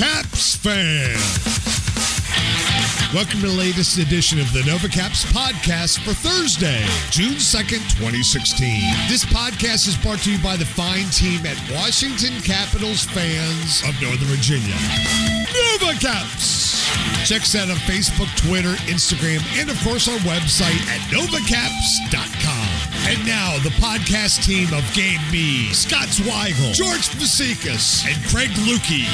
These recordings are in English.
Caps fan. Welcome to the latest edition of the Nova Caps podcast for Thursday, June 2nd, 2016. This podcast is brought to you by the fine team at Washington Capitals fans of Northern Virginia. Nova Caps. Check us out on Facebook, Twitter, Instagram, and of course our website at novacaps.com. And now the podcast team of Game B, Scott Zweigel, George Vasikas, and Craig Lukey.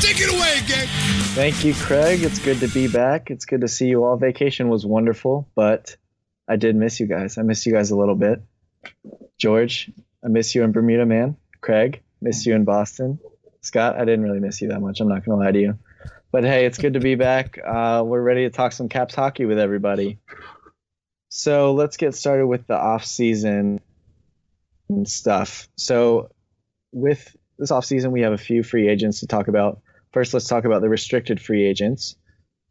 Take it away, Gabe. Thank you, Craig. It's good to be back. It's good to see you all. Vacation was wonderful, but I did miss you guys. I miss you guys a little bit. George, I miss you in Bermuda, man. Craig, miss you in Boston. Scott, I didn't really miss you that much. I'm not going to lie to you. But hey, it's good to be back. Uh, we're ready to talk some Caps hockey with everybody. So let's get started with the off season stuff. So with this off season, we have a few free agents to talk about. First, let's talk about the restricted free agents.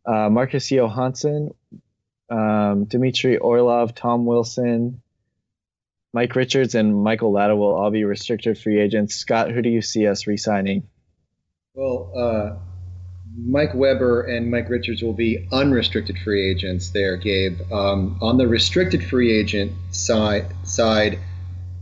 Uh, Marcus Johansson, um, Dmitry Orlov, Tom Wilson, Mike Richards, and Michael Latta will all be restricted free agents. Scott, who do you see us re-signing? Well, uh, Mike Weber and Mike Richards will be unrestricted free agents there, Gabe. Um, on the restricted free agent side, side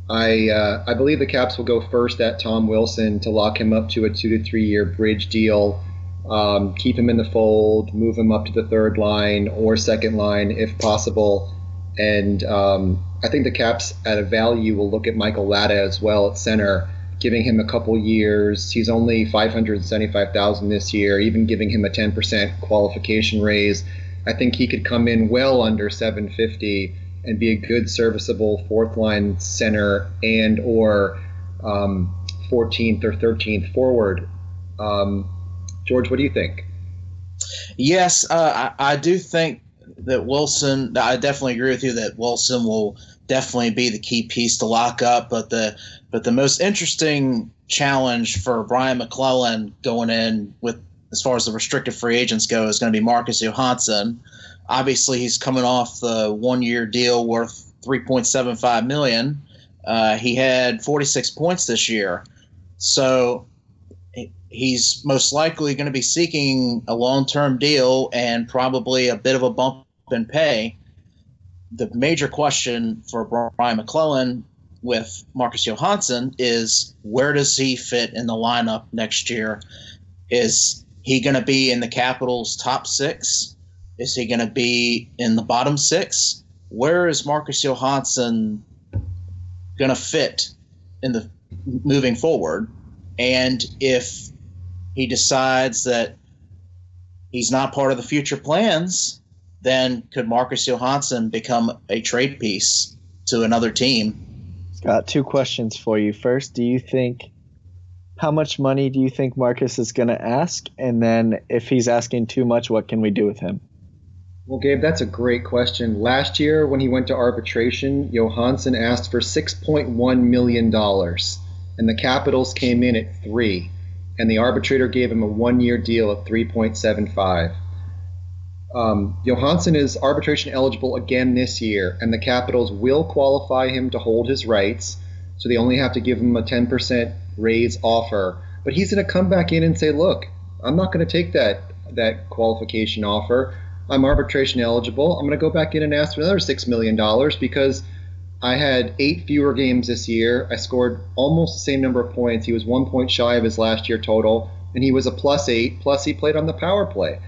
I uh, I believe the Caps will go first at Tom Wilson to lock him up to a two to three year bridge deal, um, keep him in the fold, move him up to the third line or second line if possible, and um, I think the Caps at a value will look at Michael Latta as well at center giving him a couple years. He's only 575,000 this year, even giving him a 10% qualification raise. I think he could come in well under 750 and be a good serviceable fourth line center and or um, 14th or 13th forward. Um, George, what do you think? Yes, uh, I, I do think that Wilson. I definitely agree with you that Wilson will definitely be the key piece to lock up. But the but the most interesting challenge for Brian MacLellan going in with as far as the restricted free agents go is going to be Marcus Johansson. Obviously, he's coming off the one-year deal worth 3.75 million. Uh, he had 46 points this year, so he's most likely going to be seeking a long-term deal and probably a bit of a bump in pay the major question for Brian MacLellan with Marcus Johansson is where does he fit in the lineup next year? Is he going to be in the Capitals' top six? Is he going to be in the bottom six? Where is Marcus Johansson going to fit in the moving forward? And if he decides that he's not part of the future plans, then could Marcus Johansson become a trade piece to another team? Got two questions for you. First, do you think how much money do you think Marcus is going to ask? And then if he's asking too much, what can we do with him? Well, Gabe, that's a great question. Last year, when he went to arbitration, Johansson asked for $6.1 million, and the Capitals came in at three, and the arbitrator gave him a one year deal of 3.75. Um, Johansson is arbitration eligible again this year, and the Capitals will qualify him to hold his rights. So they only have to give him a 10% raise offer. But he's going to come back in and say, "Look, I'm not going to take that that qualification offer. I'm arbitration eligible. I'm going to go back in and ask for another six million dollars because." I had eight fewer games this year. I scored almost the same number of points. He was one point shy of his last year total, and he was a plus eight. Plus, he played on the power play.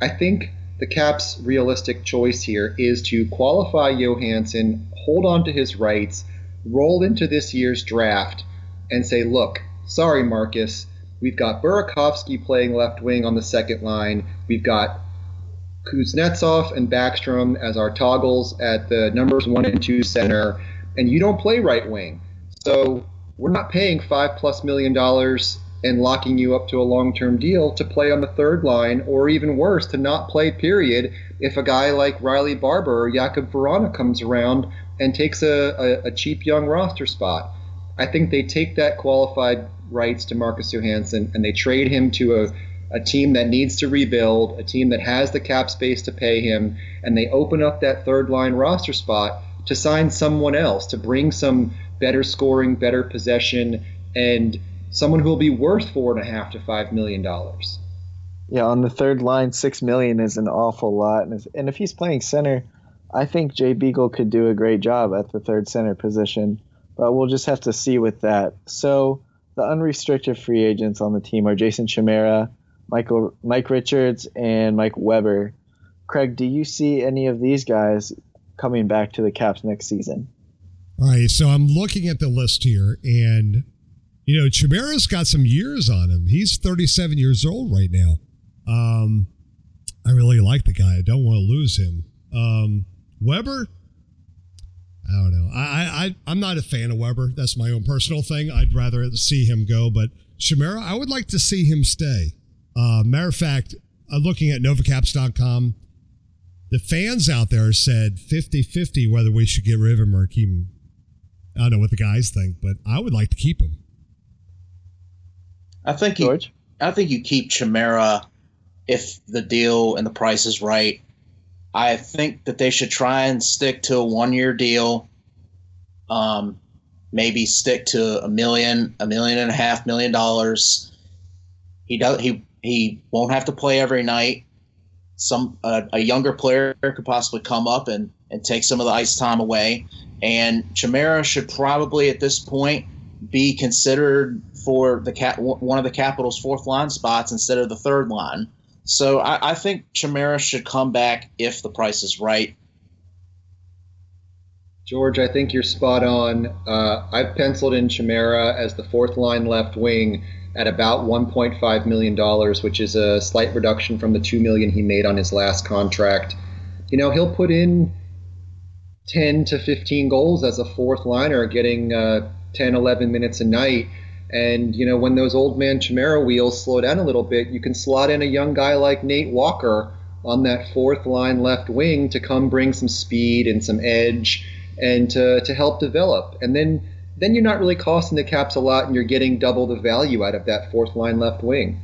I think the Caps' realistic choice here is to qualify Johansson, hold on to his rights, roll into this year's draft, and say, look, sorry, Marcus, we've got Burakovsky playing left wing on the second line. We've got Kuznetsov and Backstrom as our toggles at the numbers one and two center, and you don't play right wing. So we're not paying five plus million dollars and locking you up to a long term deal to play on the third line, or even worse, to not play, period, if a guy like Riley Barber or Jakub Vrana comes around and takes a, a, a, cheap young roster spot. I think they take that qualified rights to Marcus Johansson and they trade him to a, a team that needs to rebuild, a team that has the cap space to pay him, and they open up that third line roster spot to sign someone else, to bring some better scoring, better possession, and someone who will be worth four and a half to five million dollars. Yeah, on the third line, six million is an awful lot, and if, and if he's playing center, I think Jay Beagle could do a great job at the third center position. But we'll just have to see with that. So the unrestricted free agents on the team are Jason Chimera, Michael Mike Richards, and Mike Weber. Craig, do you see any of these guys coming back to the Caps next season? All right, so I'm looking at the list here, and you know Chimera's got some years on him. He's 37 years old right now. Um, I really like the guy. I don't want to lose him. Um, Weber, I don't know. I, I I'm not a fan of Weber. That's my own personal thing. I'd rather see him go, but Chimera, I would like to see him stay. Uh, matter of fact, uh, looking at Novacaps.com, the fans out there said 50-50 whether we should get rid of him or keep him. I don't know what the guys think, but I would like to keep him. I think you, George? I think you keep Chimera if the deal and the price is right. I think that they should try and stick to a one year deal. Um, maybe stick to a million, a million and a half million dollars. He does he he won't have to play every night. Some uh, a younger player could possibly come up and and take some of the ice time away. And Chimera should probably at this point be considered for the cat one of the Capitals' fourth line spots instead of the third line. So I, I think Chimera should come back if the price is right. George, I think you're spot on. Uh, I've penciled in Chimera as the fourth line left wing at about 1.5 million dollars, which is a slight reduction from the 2 million he made on his last contract. You know, he'll put in 10 to 15 goals as a fourth liner, getting uh, 10, 11 minutes a night. And, you know, when those old man Chimera wheels slow down a little bit, you can slot in a young guy like Nate Walker on that fourth line left wing to come bring some speed and some edge and to, to help develop. And then then you're not really costing the Caps a lot and you're getting double the value out of that fourth line left wing.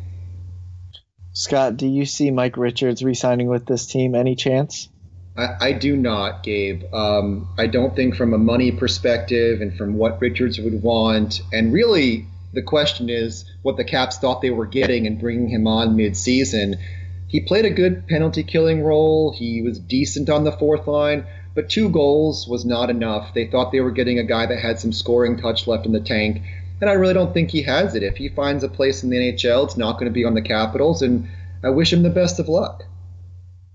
Scott, do you see Mike Richards re-signing with this team? Any chance? I, I do not, Gabe. Um, I don't think from a money perspective and from what Richards would want, and really the question is what the Caps thought they were getting and bringing him on mid-season. He played a good penalty killing role. He was decent on the fourth line, but two goals was not enough. They thought they were getting a guy that had some scoring touch left in the tank, and I really don't think he has it. If he finds a place in the NHL, it's not going to be on the Capitals, and I wish him the best of luck.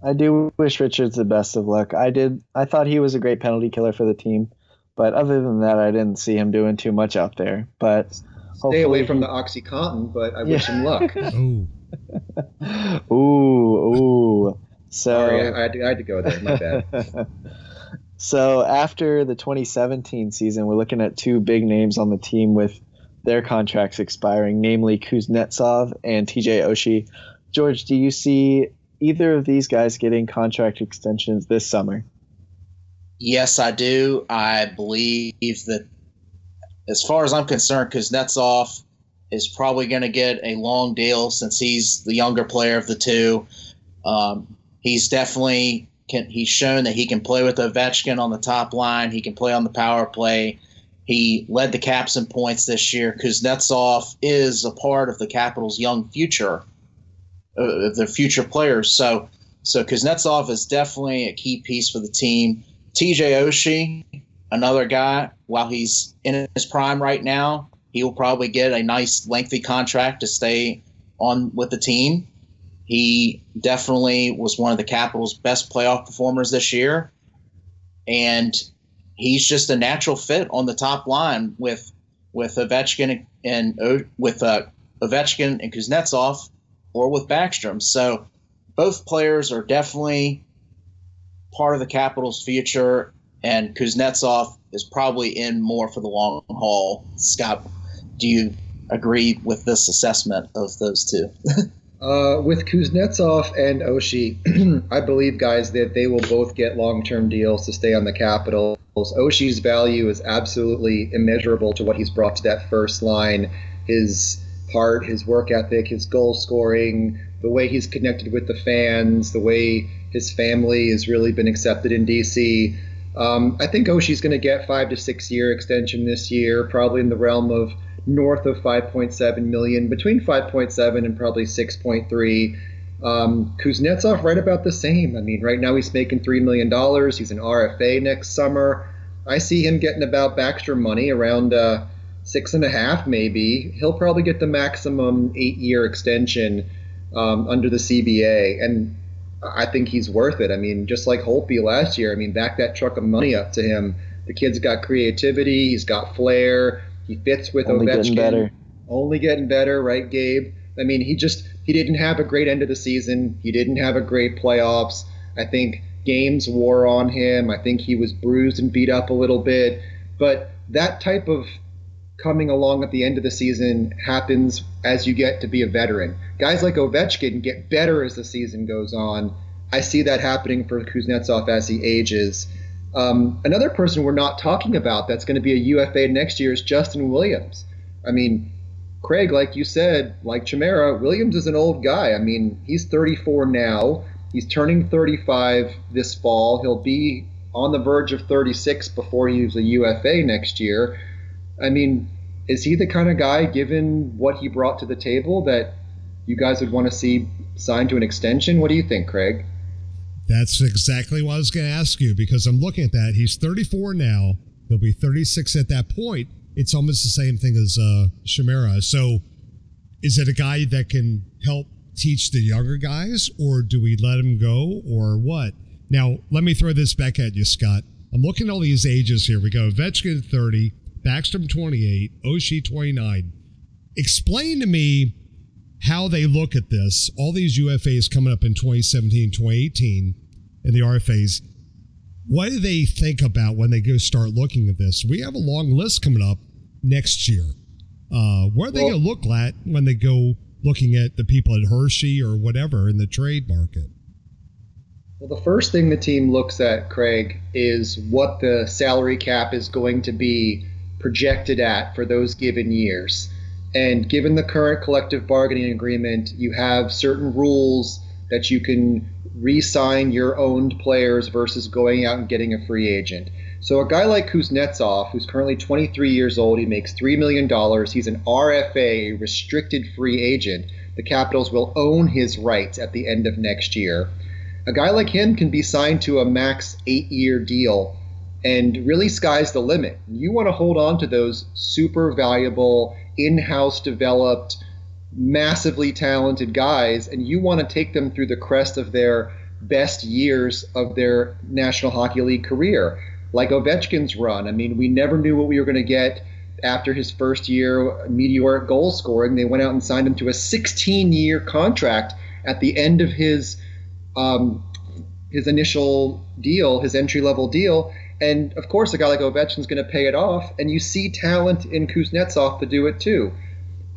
I do wish Richards the best of luck. I did. I thought he was a great penalty killer for the team, but other than that, I didn't see him doing too much out there. But stay away from the OxyContin. But I wish yeah. him luck. ooh, ooh, ooh. So Sorry, I, I, had to, I had to go there. My bad. so after the 2017 season, we're looking at two big names on the team with their contracts expiring, namely Kuznetsov and TJ Oshie. George, do you see either of these guys getting contract extensions this summer? Yes, I do. I believe that, as far as I'm concerned, Kuznetsov is probably going to get a long deal since he's the younger player of the two. Um, he's definitely can. He's shown that he can play with Ovechkin on the top line. He can play on the power play. He led the Caps in points this year. Kuznetsov is a part of the Capitals' young future uh, the future players. So so Kuznetsov is definitely a key piece for the team. TJ Oshie, another guy, while he's in his prime right now, he will probably get a nice lengthy contract to stay on with the team. He definitely was one of the Capitals' best playoff performers this year, and he's just a natural fit on the top line with with Ovechkin and, and with uh, Ovechkin and Kuznetsov or with Backstrom. So both players are definitely part of the Capitals' future, and Kuznetsov is probably in more for the long haul. Scott, do you agree with this assessment of those two? uh, with Kuznetsov and Oshie, I believe, guys, that they will both get long-term deals to stay on the Capitals. Oshie's value is absolutely immeasurable to what he's brought to that first line. His heart, his work ethic, his goal scoring, the way he's connected with the fans, the way his family has really been accepted in DC. Um, I think Oshie's going to get five to six year extension this year, probably in the realm of north of 5.7 million, between 5.7 and probably 6.3. Um, Kuznetsov right about the same. I mean, right now he's making three million dollars. He's an RFA next summer. I see him getting about Baxter money around uh, six and a half, maybe. He'll probably get the maximum eight-year extension um, under the CBA, and I think he's worth it. I mean, just like Holtby last year. I mean, back that truck of money up to him. The kid's got creativity. He's got flair. He fits with Only Ovechkin. getting better. Only getting better, right, Gabe? I mean, he just he didn't have a great end of the season. He didn't have a great playoffs. I think games wore on him. I think he was bruised and beat up a little bit. But that type of coming along at the end of the season happens as you get to be a veteran. Guys like Ovechkin get better as the season goes on. I see that happening for Kuznetsov as he ages. Um, another person we're not talking about that's going to be a UFA next year is Justin Williams. I mean, Craig, like you said, like Chimera, Williams is an old guy. I mean, he's 34 now. He's turning 35 this fall. He'll be on the verge of 36 before he's a UFA next year. I mean, is he the kind of guy, given what he brought to the table, that you guys would want to see signed to an extension? What do you think, Craig? That's exactly what I was going to ask you because I'm looking at that. He's 34 now. He'll be 36 at that point. It's almost the same thing as uh, Chimera. So, is it a guy that can help teach the younger guys, or do we let him go, or what? Now, let me throw this back at you, Scott. I'm looking at all these ages here. We go Ovechkin 30, Backstrom 28, Oshie 29. Explain to me how they look at this. All these UFAs coming up in 2017, 2018, and the RFAs. What do they think about when they go start looking at this? We have a long list coming up next year. Uh, what are they Well- going to look at when they go looking at the people at Hershey or whatever in the trade market? Well, the first thing the team looks at, Craig, is what the salary cap is going to be projected at for those given years. And given the current collective bargaining agreement, you have certain rules that you can re sign your owned players versus going out and getting a free agent. So, a guy like Kuznetsov, who's currently 23 years old, he makes $3 million. He's an RFA, restricted free agent. The Capitals will own his rights at the end of next year a guy like him can be signed to a max eight year deal and really sky's the limit. You want to hold on to those super valuable, in house developed, massively talented guys, and you want to take them through the crest of their best years of their National Hockey League career. Like Ovechkin's run. I mean, we never knew what we were going to get after his first year meteoric goal scoring. They went out and signed him to a 16 year contract at the end of his um, his initial deal, his entry level deal. And of course, a guy like Ovechkin's going to pay it off. And you see talent in Kuznetsov to do it too.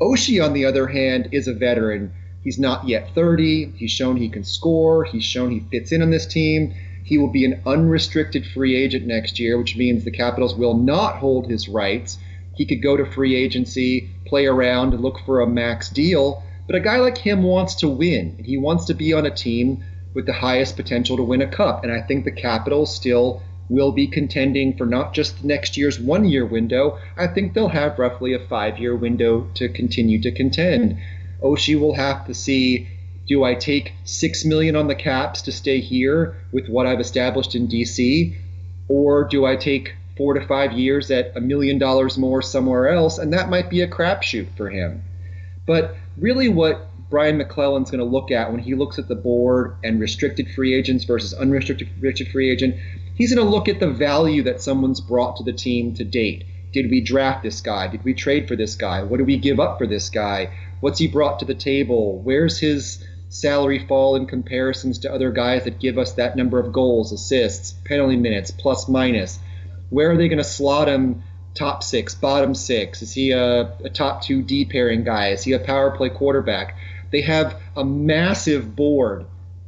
Oshie, on the other hand, is a veteran. He's not yet 30. He's shown he can score. He's shown he fits in on this team. He will be an unrestricted free agent next year, which means the Capitals will not hold his rights. He could go to free agency, play around, look for a max deal. But a guy like him wants to win, and he wants to be on a team with the highest potential to win a cup. And I think the Capitals still will be contending for not just next year's one year window. I think they'll have roughly a five year window to continue to contend. Oshie will have to see do I take six million on the caps to stay here with what I've established in DC, or do I take four to five years at a million dollars more somewhere else? And that might be a crapshoot for him. But really, what Brian MacLellan's going to look at when he looks at the board and restricted free agents versus unrestricted restricted free agent, he's going to look at the value that someone's brought to the team to date. Did we draft this guy? Did we trade for this guy? What did we give up for this guy? What's he brought to the table? Where's his salary fall in comparisons to other guys that give us that number of goals, assists, penalty minutes, plus minus? Where are they going to slot him top six, bottom six? Is he a, a top two D pairing guy? Is he a power play quarterback? They have a massive board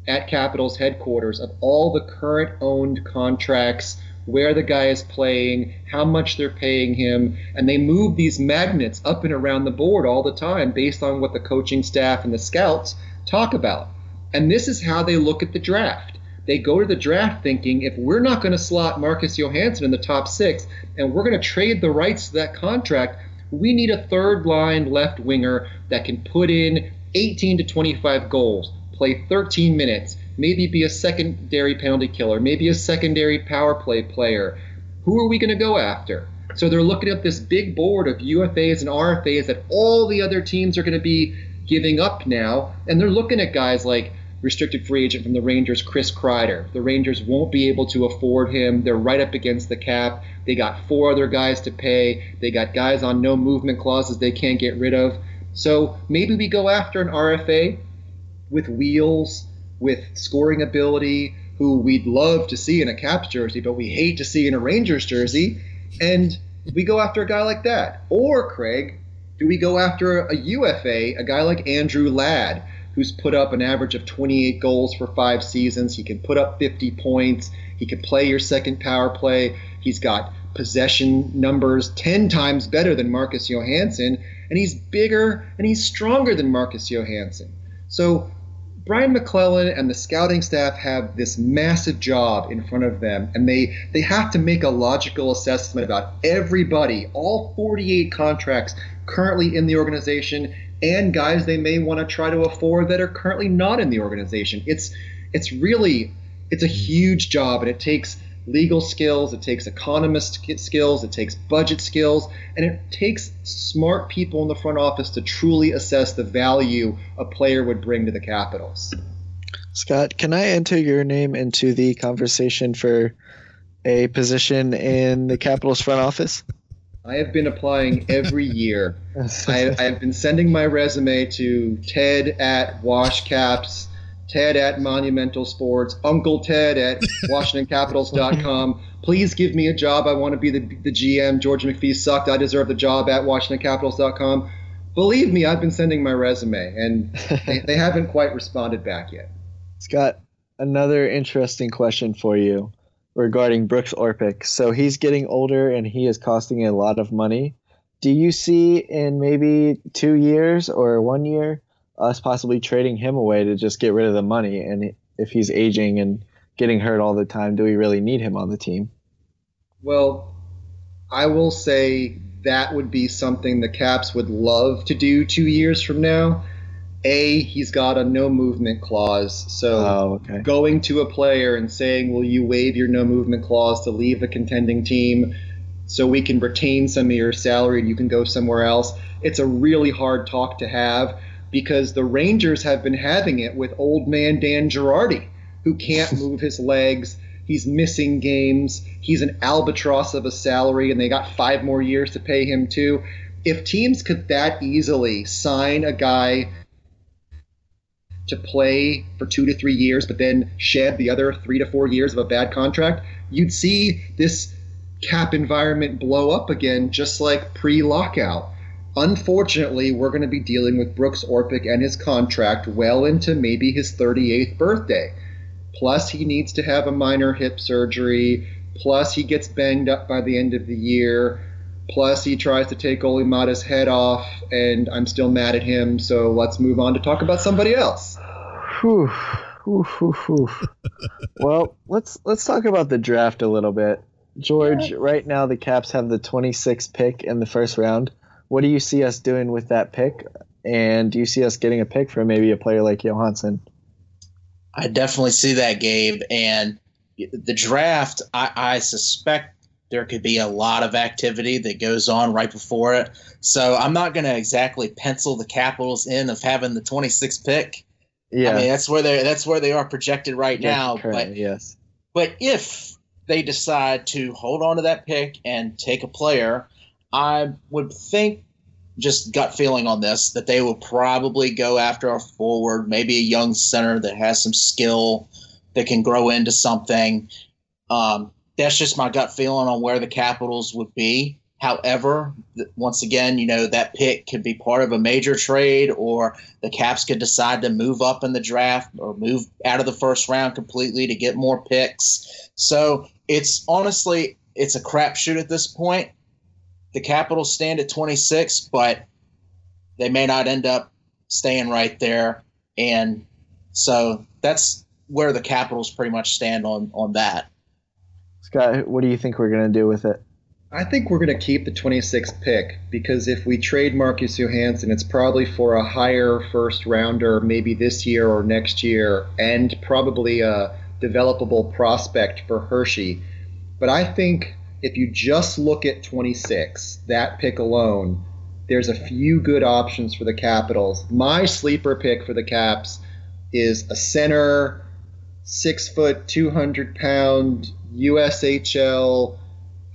at Capitals headquarters of all the current owned contracts, where the guy is playing, how much they're paying him, and they move these magnets up and around the board all the time based on what the coaching staff and the scouts talk about. And this is how they look at the draft. They go to the draft thinking if we're not going to slot Marcus Johansson in the top six and we're going to trade the rights to that contract, We need a third line left winger that can put in 18 to 25 goals, play 13 minutes, maybe be a secondary penalty killer, maybe a secondary power play player. Who are we going to go after? So they're looking at this big board of UFAs and RFAs that all the other teams are going to be giving up now, and they're looking at guys like restricted free agent from the Rangers, Chris Kreider. The Rangers won't be able to afford him. They're right up against the cap. They got four other guys to pay. They got guys on no movement clauses they can't get rid of. So maybe we go after an RFA with wheels, with scoring ability, who we'd love to see in a Caps jersey, but we hate to see in a Rangers jersey. And we go after a guy like that. Or, Craig, do we go after a UFA, a guy like Andrew Ladd, who's put up an average of 28 goals for five seasons? He can put up 50 points. He can play your second power play. He's got possession numbers 10 times better than Marcus Johansson, and he's bigger and he's stronger than Marcus Johansson. So Brian MacLellan and the scouting staff have this massive job in front of them, and they, they have to make a logical assessment about everybody, all 48 contracts currently in the organization, and guys they may want to try to afford that are currently not in the organization. It's it's really it's a huge job, and it takes legal skills, it takes economist skills, it takes budget skills, and it takes smart people in the front office to truly assess the value a player would bring to the Capitals. Scott, can I enter your name into the conversation for a position in the Capitals front office? I have been applying every year. I, have been sending my resume to Ted at Washcaps Ted at Monumental Sports, Uncle Ted at WashingtonCapitals.com. Please give me a job. I want to be the, the GM. George McPhee sucked. I deserve the job at WashingtonCapitals.com. Believe me, I've been sending my resume, and they, they haven't quite responded back yet. Scott, another interesting question for you regarding Brooks Orpik. So he's getting older and he is costing a lot of money. Do you see in maybe two years or one year us possibly trading him away to just get rid of the money. And if he's aging and getting hurt all the time, do we really need him on the team? Well, I will say that would be something the Caps would love to do two years from now. A, he's got a no movement clause. So oh, okay. going to a player and saying, Will you waive your no movement clause to leave the contending team so we can retain some of your salary and you can go somewhere else? It's a really hard talk to have because the Rangers have been having it with old man Dan Girardi, who can't move his legs. He's missing games. He's an albatross of a salary, and they got five more years to pay him, too. If teams could that easily sign a guy to play for two to three years, but then shed the other three to four years of a bad contract, you'd see this cap environment blow up again, just like pre lockout. Unfortunately, we're going to be dealing with Brooks Orpik and his contract well into maybe his 38th birthday. Plus, he needs to have a minor hip surgery. Plus, he gets banged up by the end of the year. Plus, he tries to take Olli Maatta's head off, and I'm still mad at him. So let's move on to talk about somebody else. Whew. Whew, whew, well, let's let's talk about the draft a little bit. George, right now the Caps have the 26th pick in the first round what do you see us doing with that pick? And do you see us getting a pick for maybe a player like Johansson? I definitely see that, Gabe. And the draft, I, I suspect there could be a lot of activity that goes on right before it. So I'm not going to exactly pencil the Capitals in of having the 26th pick. Yeah, I mean that's where they that's where they are projected right now. but yes, but if they decide to hold on to that pick and take a player, I would think just gut feeling on this that they will probably go after a forward, maybe a young center that has some skill that can grow into something. Um, that's just my gut feeling on where the Capitals would be. However, once again, you know, that pick could be part of a major trade, or the Caps could decide to move up in the draft or move out of the first round completely to get more picks. So it's honestly, it's a crapshoot at this point the Capitals stand at 26, but they may not end up staying right there. And so that's where the Capitals pretty much stand on on that. Scott, what do you think we're going to do with it? I think we're going to keep the 26th pick because if we trade Marcus Johansson, it's probably for a higher first rounder, maybe this year or next year, and probably a developable prospect for Hershey. But I think if you just look at 26, that pick alone, there's a few good options for the Capitals. My sleeper pick for the Caps is a center, six foot, 200 pound USHL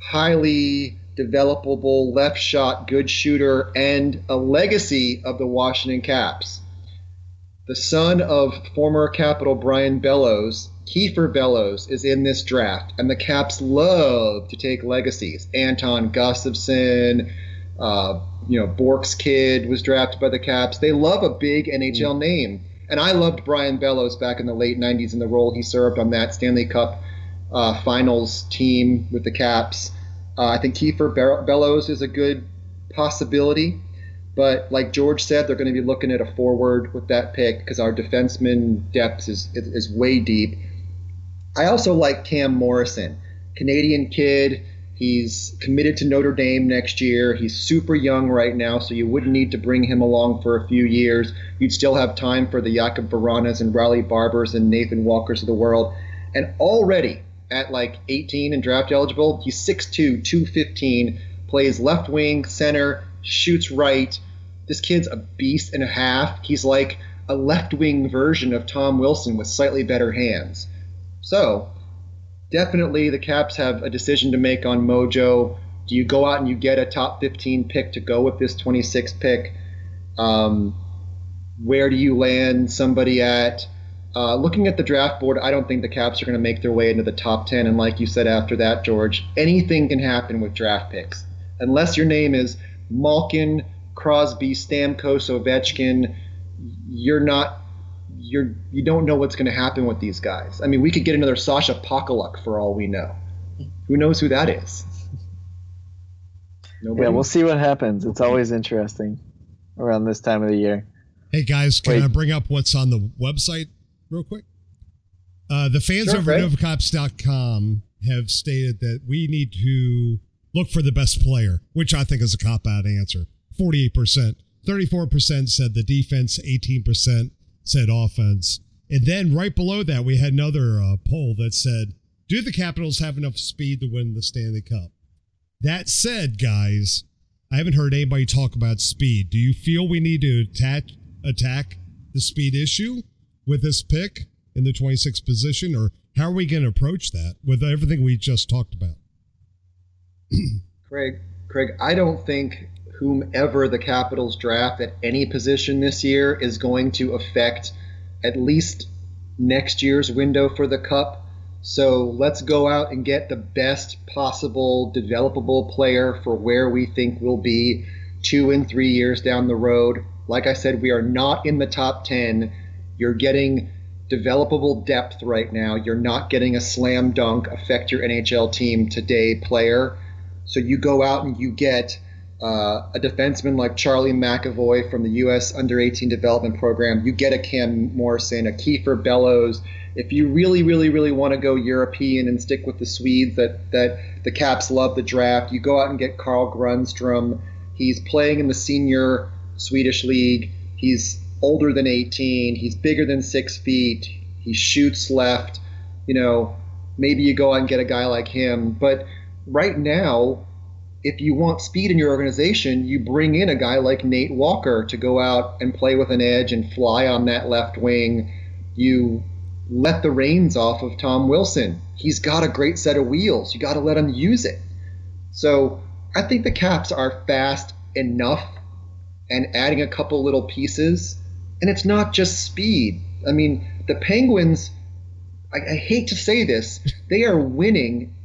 highly developable left shot, good shooter, and a legacy of the Washington Caps. The son of former Capital Brian Bellows, Kieffer Bellows, is in this draft, and the Caps love to take legacies. Anton Gustafsson, uh, you know, Bork's kid was drafted by the Caps. They love a big NHL mm. name. And I loved Brian Bellows back in the late 90s in the role he served on that Stanley Cup uh, finals team with the Caps. Uh, I think Kieffer Bellows is a good possibility, but like George said, they're going to be looking at a forward with that pick because our defenseman depth is, is, is way deep. I also like Cam Morrison, Canadian kid. He's committed to Notre Dame next year. He's super young right now, so you wouldn't need to bring him along for a few years. You'd still have time for the Jakub Vranas and Riley Barbers and Nathan Walkers of the world. And already, at like 18 and draft eligible. He's 6'2, 215, plays left wing, center, shoots right. This kid's a beast and a half. He's like a left wing version of Tom Wilson with slightly better hands. So, definitely the Caps have a decision to make on Mojo. Do you go out and you get a top 15 pick to go with this 26 pick? Um, where do you land somebody at? Uh, looking at the draft board, I don't think the Caps are going to make their way into the top 10. And like you said after that, George, anything can happen with draft picks. Unless your name is Malkin, Crosby, Stamkos, Ovechkin, you're not you're you don't know what's going to happen with these guys. I mean, we could get another Sasha Pokulok for all we know. Who knows who that is? Nobody? Yeah, we'll see what happens. It's always interesting around this time of the year. Hey guys, can Wait. I bring up what's on the website real quick? Uh, the fans sure, over at NovaCaps.com have stated that we need to look for the best player, which I think is a cop out answer. 48%. 34% said the defense, 18% said offense. And then right below that, we had another uh, poll that said, Do the Capitals have enough speed to win the Stanley Cup? That said, guys, I haven't heard anybody talk about speed. Do you feel we need to attack, attack the speed issue? with this pick in the 26th position, or how are we going to approach that with everything we just talked about? Craig, Craig, I don't think whomever the Capitals draft at any position this year is going to affect at least next year's window for the Cup. So let's go out and get the best possible developable player for where we think we'll be two and three years down the road. Like I said, we are not in the top 10 you're getting developable depth right now. You're not getting a slam dunk affect your NHL team today player. So you go out and you get uh, a defenseman like Charlie McAvoy from the U.S. Under 18 Development Program. You get a Cam Morrison, a Kieffer Bellows. If you really, really, really want to go European and stick with the Swedes that that the Caps love the draft, you go out and get Carl Grundstrom. He's playing in the senior Swedish league. He's older than 18. He's bigger than six feet. He shoots left. You know, maybe you go out and get a guy like him. But right now, if you want speed in your organization, you bring in a guy like Nate Walker to go out and play with an edge and fly on that left wing. You let the reins off of Tom Wilson. He's got a great set of wheels. You got to let him use it. So I think the Caps are fast enough and adding a couple little pieces and it's not just speed. I mean, the Penguins, I, I hate to say this, they are winning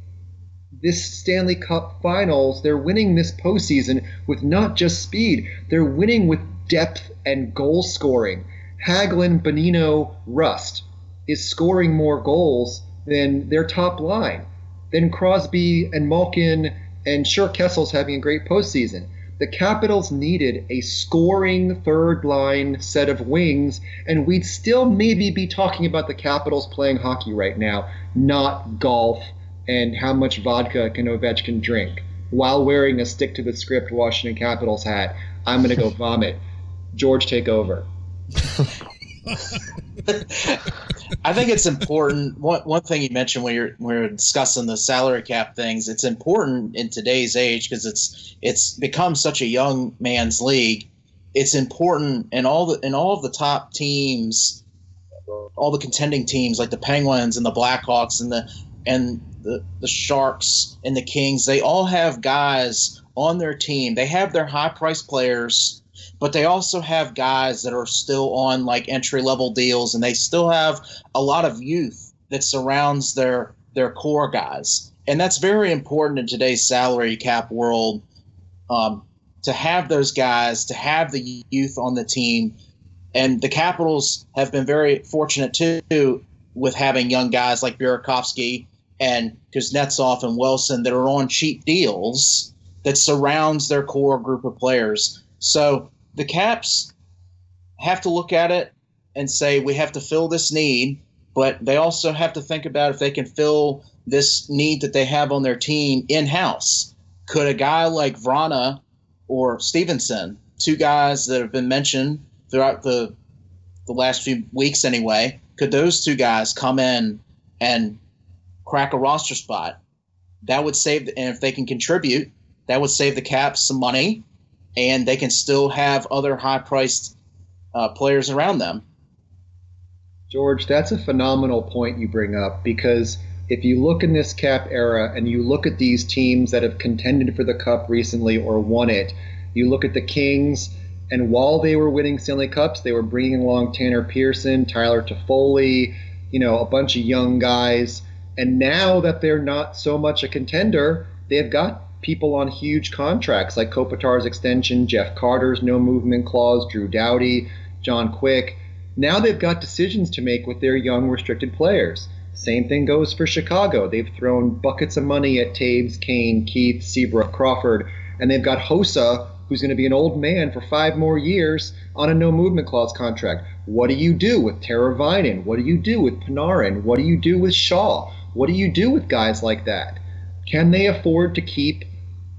this Stanley Cup finals. They're winning this postseason with not just speed, they're winning with depth and goal scoring. Hagelin, Bonino, Rust is scoring more goals than their top line. Than Crosby and Malkin and sure Kessel's having a great postseason the Capitals needed a scoring third line set of wings, and we'd still maybe be talking about the Capitals playing hockey right now, not golf and how much vodka can Ovechkin drink. while wearing a stick to the script Washington Capitals hat. I'm going to go vomit. George, take over. I think it's important. One, one thing you mentioned when you're when you're discussing the salary cap things, it's important in today's age because it's it's become such a young man's league. It's important in all the in all of the top teams, all the contending teams like the Penguins and the Blackhawks and the and the, the Sharks and the Kings. They all have guys on their team. They have their high price players but they also have guys that are still on like entry level deals and they still have a lot of youth that surrounds their their core guys and that's very important in today's salary cap world um, to have those guys to have the youth on the team and the capitals have been very fortunate too with having young guys like Burakovsky and Kuznetsov and Wilson that are on cheap deals that surrounds their core group of players. So the Caps have to look at it and say we have to fill this need, but they also have to think about if they can fill this need that they have on their team in house. Could a guy like Vrana or Stephenson, two guys that have been mentioned throughout the the last few weeks anyway, could those two guys come in and crack a roster spot? That would save, and if they can contribute, that would save the Caps some money and they can still have other high priced uh, players around them. George, that's a phenomenal point you bring up because if you look in this cap era and you look at these teams that have contended for the cup recently or won it, you look at the Kings, and while they were winning Stanley Cups, they were bringing along Tanner Pearson, Tyler Toffoli, you know, a bunch of young guys. And now that they're not so much a contender, they've got people on huge contracts like Kopitar's extension, Jeff Carter's no movement clause, Drew Doughty, John Quick. Now they've got decisions to make with their young restricted players. Same thing goes for Chicago. They've thrown buckets of money at Toews, Kane, Keith, Seabrook, Crawford, and they've got Hossa, who's going to be an old man for five more years on a no movement clause contract. What do you do with Teravainen? What do you do with Panarin? What do you do with Shaw? What do you do with guys like that? Can they afford to keep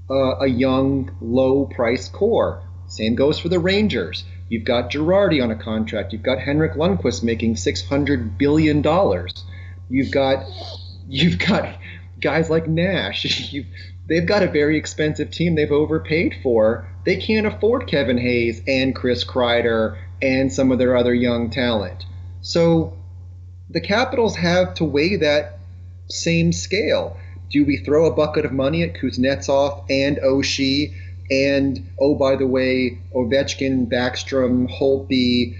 uh, a young, low price core. Same goes for the Rangers. You've got Girardi on a contract. You've got Henrik Lundqvist making $600 billion. You've got, you've got guys like Nash. You've, they've got a very expensive team they've overpaid for. They can't afford Kevin Hayes and Chris Kreider and some of their other young talent. So the Capitals have to weigh that same scale. Do we throw a bucket of money at Kuznetsov and Oshie and oh by the way, Ovechkin, Backstrom, Holtby,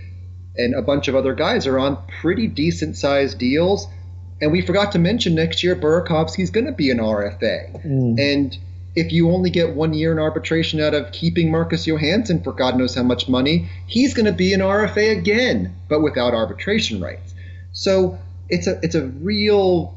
and a bunch of other guys are on pretty decent sized deals. And we forgot to mention next year Burakovsky's going to be an RFA. Mm. And if you only get one year in arbitration out of keeping Marcus Johansson for God knows how much money, he's going to be an RFA again, but without arbitration rights. So it's a it's a real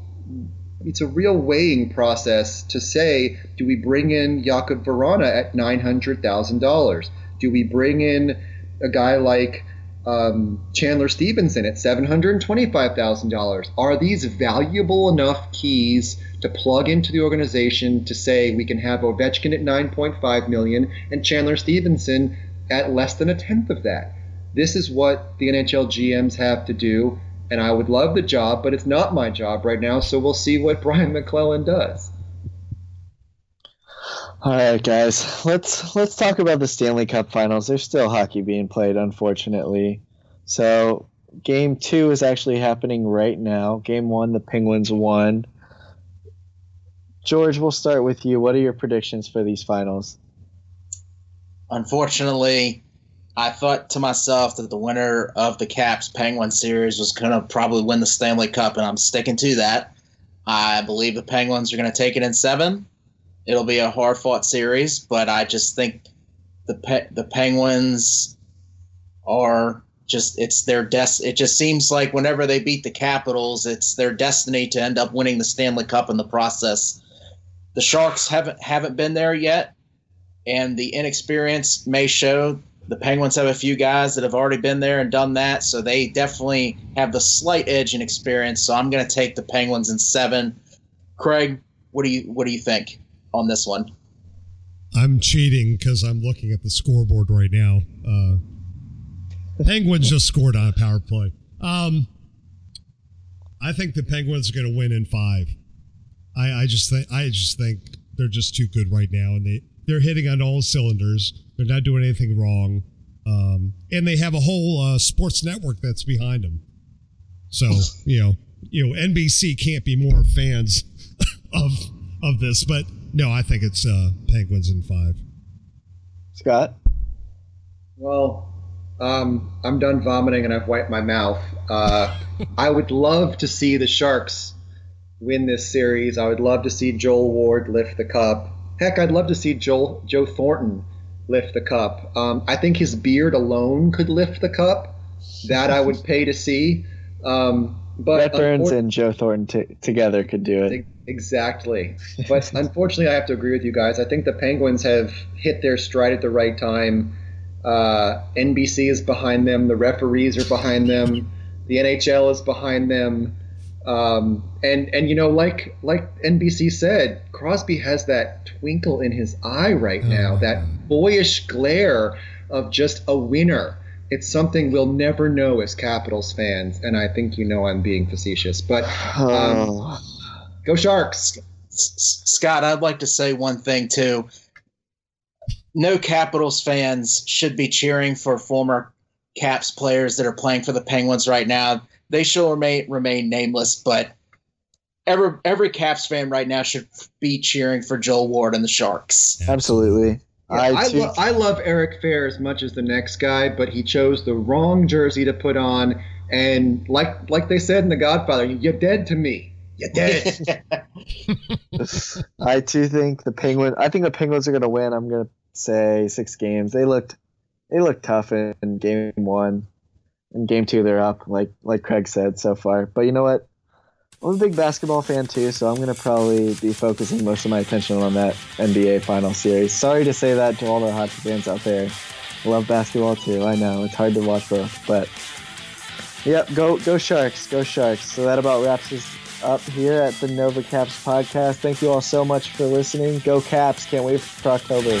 it's a real weighing process to say, do we bring in Jakub Vrana at nine hundred thousand dollars? Do we bring in a guy like um, Chandler Stephenson at seven hundred twenty-five thousand dollars? Are these valuable enough keys to plug into the organization to say we can have Ovechkin at nine point five million and Chandler Stephenson at less than a tenth of that? This is what the NHL GMs have to do and I would love the job, but it's not my job right now. So we'll see what Brian MacLellan does. All right, guys, let's let's talk about the Stanley Cup Finals. There's still hockey being played, unfortunately. So game two is actually happening right now. Game one, the Penguins won. George, we'll start with you. What are your predictions for these finals? Unfortunately, I thought to myself that the winner of the Caps Penguin series was going to probably win the Stanley Cup, and I'm sticking to that. I believe the Penguins are going to take it in seven. It'll be a hard fought series, but I just think the Pe- the Penguins are just it's their des- it just seems like whenever they beat the Capitals, it's their destiny to end up winning the Stanley Cup in the process. The Sharks haven't haven't been there yet, and the inexperience may show the Penguins have a few guys that have already been there and done that, so they definitely have the slight edge in experience. So I'm going to take the Penguins in seven. Craig, what do you what do you think on this one? I'm cheating because I'm looking at the scoreboard right now. Uh, Penguins just scored on a power play. Um, I think the Penguins are going to win in five. I, I just think I just think they're just too good right now, and they they're hitting on all cylinders. They're not doing anything wrong, um, and they have a whole uh, sports network that's behind them. So you know, you know, NBC can't be more fans of of this, but no, I think it's uh, Penguins in five. Scott. Well, um, I'm done vomiting and I've wiped my mouth. Uh, I would love to see the Sharks win this series. I would love to see Joel Ward lift the cup. Heck, I'd love to see Joel Joe Thornton lift the cup. Um, I think his beard alone could lift the cup. That I would pay to see. Um, but Brent Burns and Joe Thornton t- together could do it. Exactly. But unfortunately, I have to agree with you guys. I think the Penguins have hit their stride at the right time. Uh, NBC is behind them. The referees are behind them. The NHL is behind them. Um, and and you know, like like NBC said, Crosby has that twinkle in his eye right now, oh, that boyish glare of just a winner. It's something we'll never know as Capitals fans, and I think you know I'm being facetious, but um, oh. go Sharks. Scott, I'd like to say one thing too. No Capitals fans should be cheering for former Caps players that are playing for the Penguins right now they shall remain remain nameless, but every every Caps fan right now should be cheering for Joel Ward and the Sharks. Absolutely. Yeah, I, I, lo- I love Eric Fehr as much as the next guy, but he chose the wrong jersey to put on. And like like they said in The Godfather, you're dead to me. You're dead. I too think the Penguins. I think the Penguins are going to win. I'm going to say six games. They looked they looked tough in, in game one in game two they're up, like like Craig said so far. But you know what? I'm a big basketball fan too, so I'm gonna probably be focusing most of my attention on that NBA final series. Sorry to say that to all the hockey fans out there. I love basketball too. I know it's hard to watch both, but yep, go go Sharks, go Sharks. So that about wraps us up here at the Nova Caps podcast. Thank you all so much for listening. Go Caps! Can't wait for October.